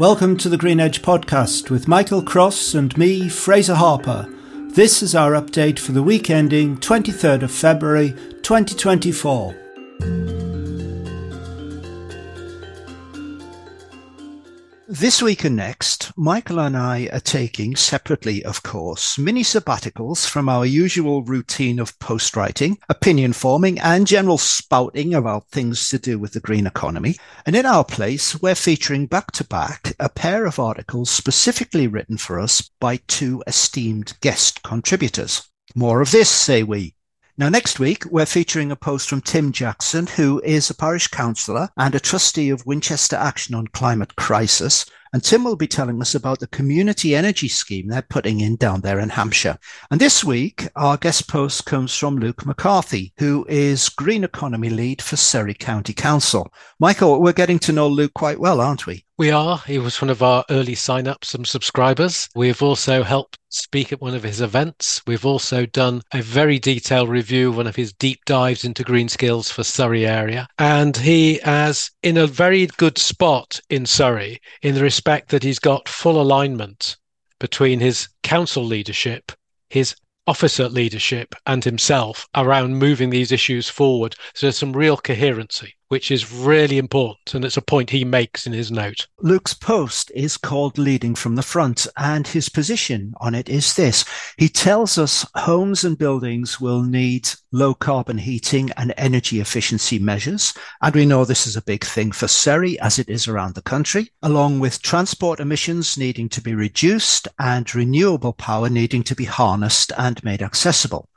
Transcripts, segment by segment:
Welcome to the Green Edge podcast with Michael Cross and me, Fraser Harper. This is our update for the week ending 23rd of February 2024. This week and next, Michael and I are taking, separately of course, mini sabbaticals from our usual routine of post writing, opinion forming, and general spouting about things to do with the green economy. And in our place, we're featuring back to back a pair of articles specifically written for us by two esteemed guest contributors. More of this, say we. Now, next week, we're featuring a post from Tim Jackson, who is a parish councillor and a trustee of Winchester Action on Climate Crisis. And Tim will be telling us about the community energy scheme they're putting in down there in Hampshire. And this week, our guest post comes from Luke McCarthy, who is Green Economy Lead for Surrey County Council. Michael, we're getting to know Luke quite well, aren't we? We are. He was one of our early sign-ups and subscribers. We've also helped speak at one of his events. We've also done a very detailed review of one of his deep dives into green skills for Surrey area. And he is in a very good spot in Surrey in the respect that he's got full alignment between his council leadership, his officer leadership and himself around moving these issues forward. So there's some real coherency which is really important. And it's a point he makes in his note. Luke's post is called Leading from the Front, and his position on it is this. He tells us homes and buildings will need low carbon heating and energy efficiency measures. And we know this is a big thing for Surrey as it is around the country, along with transport emissions needing to be reduced and renewable power needing to be harnessed and made accessible.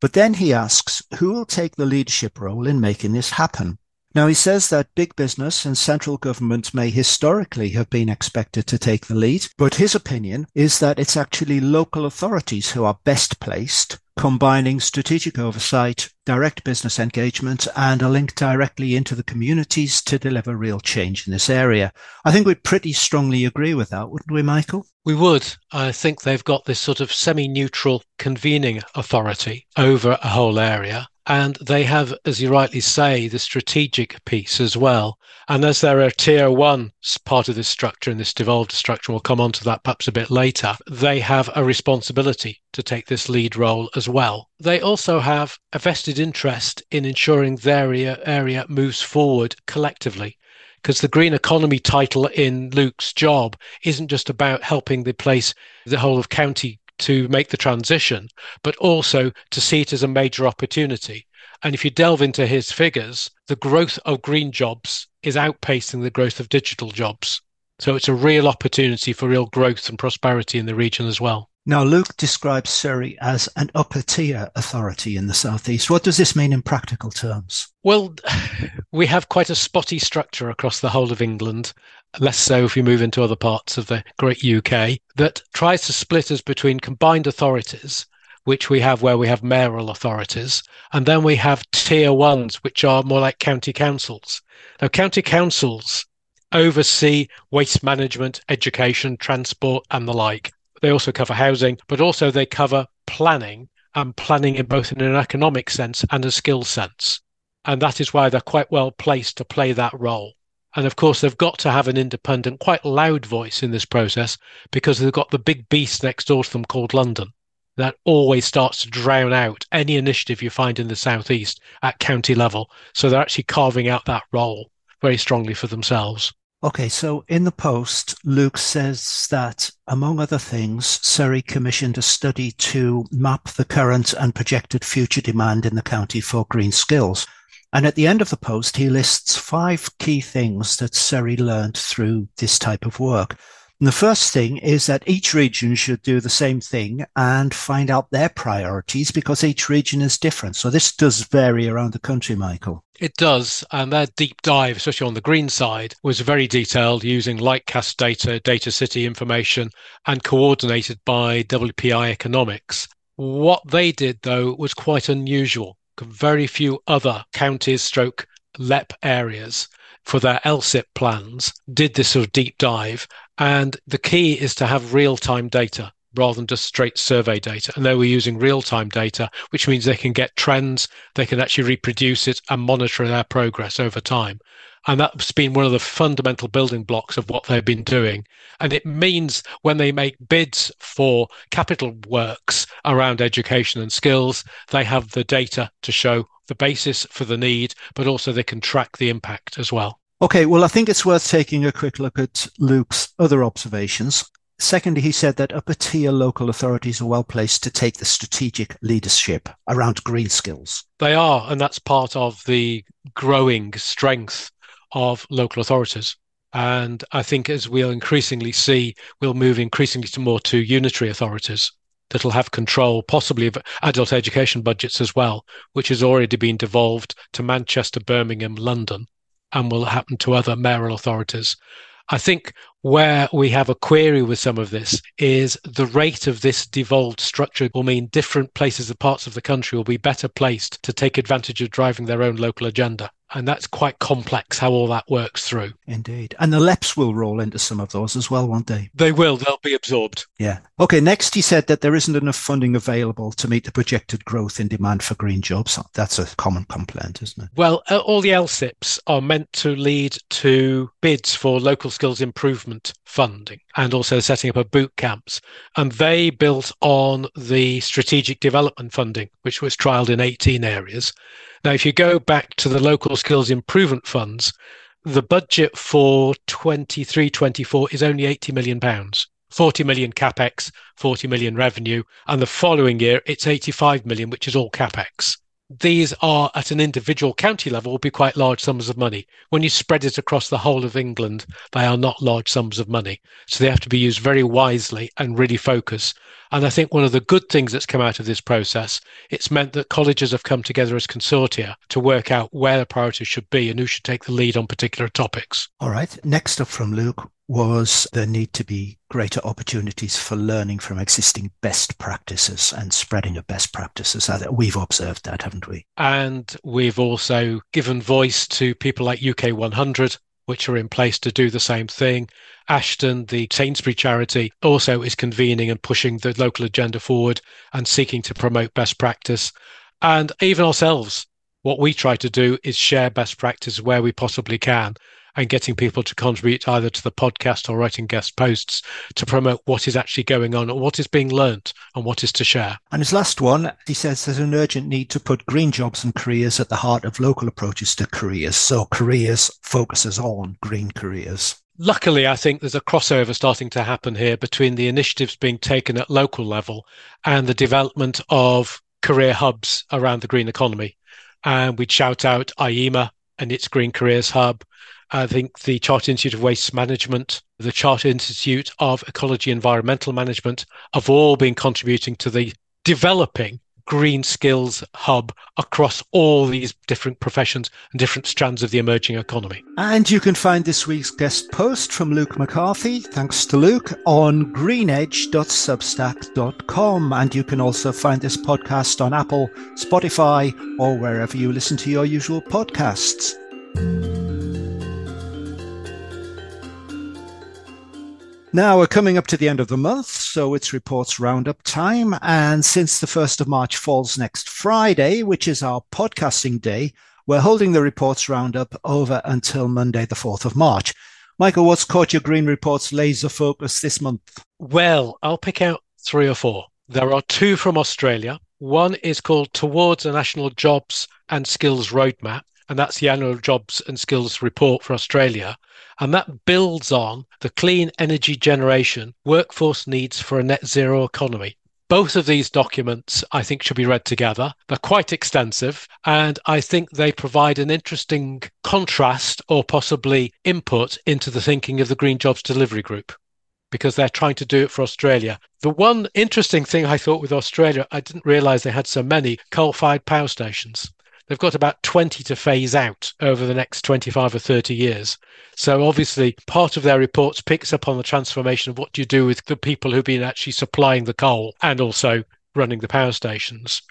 But then he asks, who will take the leadership role in making this happen? Now, he says that big business and central government may historically have been expected to take the lead, but his opinion is that it's actually local authorities who are best placed, combining strategic oversight, direct business engagement, and a link directly into the communities to deliver real change in this area. I think we'd pretty strongly agree with that, wouldn't we, Michael? We would. I think they've got this sort of semi neutral convening authority over a whole area and they have, as you rightly say, the strategic piece as well. And as they're a tier one part of this structure and this devolved structure, we'll come on to that perhaps a bit later, they have a responsibility to take this lead role as well. They also have a vested interest in ensuring their area, moves forward collectively because the green economy title in Luke's job isn't just about helping the place, the whole of county to make the transition, but also to see it as a major opportunity. And if you delve into his figures, the growth of green jobs is outpacing the growth of digital jobs. So it's a real opportunity for real growth and prosperity in the region as well. Now, Luke describes Surrey as an upper tier authority in the southeast. What does this mean in practical terms? Well, we have quite a spotty structure across the whole of England, less so if you move into other parts of the great UK, that tries to split us between combined authorities, which we have where we have mayoral authorities, and then we have tier ones, which are more like county councils. Now, county councils oversee waste management, education, transport, and the like. They also cover housing, but also they cover planning and planning in both in an economic sense and a skill sense. And that is why they're quite well placed to play that role. And of course, they've got to have an independent, quite loud voice in this process because they've got the big beast next door to them called London that always starts to drown out any initiative you find in the southeast at county level. So they're actually carving out that role very strongly for themselves. Okay, so in the post, Luke says that, among other things, Surrey commissioned a study to map the current and projected future demand in the county for green skills. And at the end of the post, he lists five key things that Surrey learned through this type of work. And the first thing is that each region should do the same thing and find out their priorities because each region is different. So this does vary around the country, Michael. It does. And that deep dive, especially on the green side, was very detailed using Lightcast data, data city information, and coordinated by WPI Economics. What they did, though, was quite unusual. Very few other counties stroke LEP areas for their LSIP plans did this sort of deep dive. And the key is to have real time data rather than just straight survey data. And they were using real time data, which means they can get trends, they can actually reproduce it and monitor their progress over time. And that's been one of the fundamental building blocks of what they've been doing. And it means when they make bids for capital works around education and skills, they have the data to show the basis for the need, but also they can track the impact as well. Okay, well, I think it's worth taking a quick look at Luke's other observations. Secondly, he said that upper tier local authorities are well placed to take the strategic leadership around green skills. They are, and that's part of the growing strength of local authorities. And I think as we'll increasingly see, we'll move increasingly to more to unitary authorities that'll have control, possibly of adult education budgets as well, which has already been devolved to Manchester, Birmingham, London, and will happen to other mayoral authorities. I think where we have a query with some of this is the rate of this devolved structure will mean different places and parts of the country will be better placed to take advantage of driving their own local agenda and that's quite complex how all that works through. Indeed. And the LEPs will roll into some of those as well, won't they? They will. They'll be absorbed. Yeah. Okay. Next, he said that there isn't enough funding available to meet the projected growth in demand for green jobs. That's a common complaint, isn't it? Well, uh, all the LSIPs are meant to lead to bids for local skills improvement funding and also setting up a boot camps. And they built on the strategic development funding, which was trialed in 18 areas. Now, if you go back to the local skills improvement funds, the budget for 23 24 is only 80 million pounds. 40 million capex, 40 million revenue, and the following year it's 85 million, which is all capex. These are at an individual county level will be quite large sums of money. When you spread it across the whole of England, they are not large sums of money. So they have to be used very wisely and really focus. And I think one of the good things that's come out of this process, it's meant that colleges have come together as consortia to work out where the priorities should be and who should take the lead on particular topics. All right. Next up from Luke was there need to be greater opportunities for learning from existing best practices and spreading of best practices. We've observed that, haven't we? And we've also given voice to people like UK 100 which are in place to do the same thing. Ashden, the Sainsbury charity, also is convening and pushing the local agenda forward and seeking to promote best practice. And even ourselves, what we try to do is share best practice where we possibly can and getting people to contribute either to the podcast or writing guest posts to promote what is actually going on and what is being learnt and what is to share. And his last one, he says there's an urgent need to put green jobs and careers at the heart of local approaches to careers. So careers focuses on green careers. Luckily, I think there's a crossover starting to happen here between the initiatives being taken at local level and the development of career hubs around the green economy. And we'd shout out IEMA and its Green Careers Hub, I think the Charter Institute of Waste Management, the Charter Institute of Ecology Environmental Management have all been contributing to the developing green skills hub across all these different professions and different strands of the emerging economy. And you can find this week's guest post from Luke McCarthy, thanks to Luke, on greenedge.substack.com. And you can also find this podcast on Apple, Spotify, or wherever you listen to your usual podcasts. Now we're coming up to the end of the month, so it's reports roundup time. And since the 1st of March falls next Friday, which is our podcasting day, we're holding the reports roundup over until Monday, the 4th of March. Michael, what's caught your Green Reports laser focus this month? Well, I'll pick out three or four. There are two from Australia. One is called Towards a National Jobs and Skills Roadmap, and that's the annual Jobs and Skills Report for Australia. And that builds on the clean energy generation workforce needs for a net zero economy. Both of these documents, I think, should be read together. They're quite extensive, and I think they provide an interesting contrast or possibly input into the thinking of the Green Jobs Delivery Group because they're trying to do it for Australia. The one interesting thing I thought with Australia, I didn't realize they had so many coal fired power stations. They've got about 20 to phase out over the next 25 or 30 years. So obviously, part of their reports picks up on the transformation of what do you do with the people who've been actually supplying the coal and also running the power stations.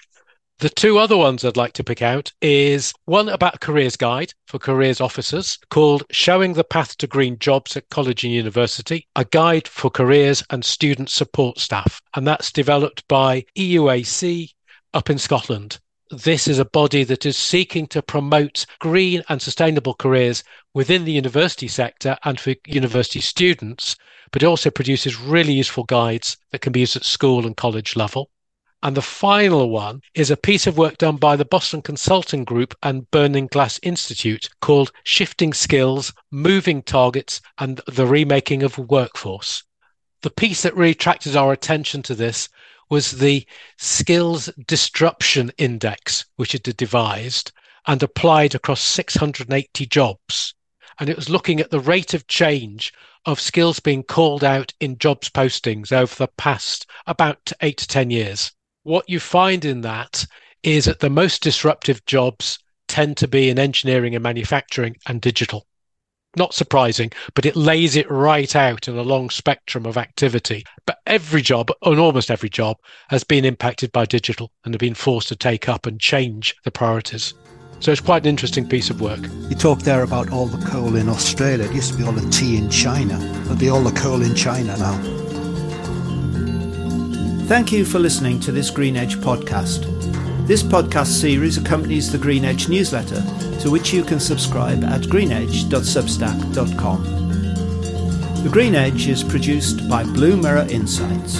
The two other ones I'd like to pick out is one about careers guide for careers officers called Showing the Path to Green Jobs at College and University, a guide for careers and student support staff. And that's developed by EUAC up in Scotland. This is a body that is seeking to promote green and sustainable careers within the university sector and for university students, but it also produces really useful guides that can be used at school and college level. And the final one is a piece of work done by the Boston Consulting Group and Burning Glass Institute called Shifting Skills, Moving Targets, and the Remaking of Workforce. The piece that really attracted our attention to this was the Skills Disruption Index, which it devised and applied across 680 jobs. And it was looking at the rate of change of skills being called out in jobs postings over the past about eight to 10 years what you find in that is that the most disruptive jobs tend to be in engineering and manufacturing and digital. Not surprising, but it lays it right out in a long spectrum of activity. But every job, and almost every job, has been impacted by digital and have been forced to take up and change the priorities. So it's quite an interesting piece of work. You talked there about all the coal in Australia. It used to be all the tea in China. There'll be all the coal in China now. Thank you for listening to this Green Edge podcast. This podcast series accompanies the Green Edge newsletter, to which you can subscribe at greenedge.substack.com. The Green Edge is produced by Blue Mirror Insights.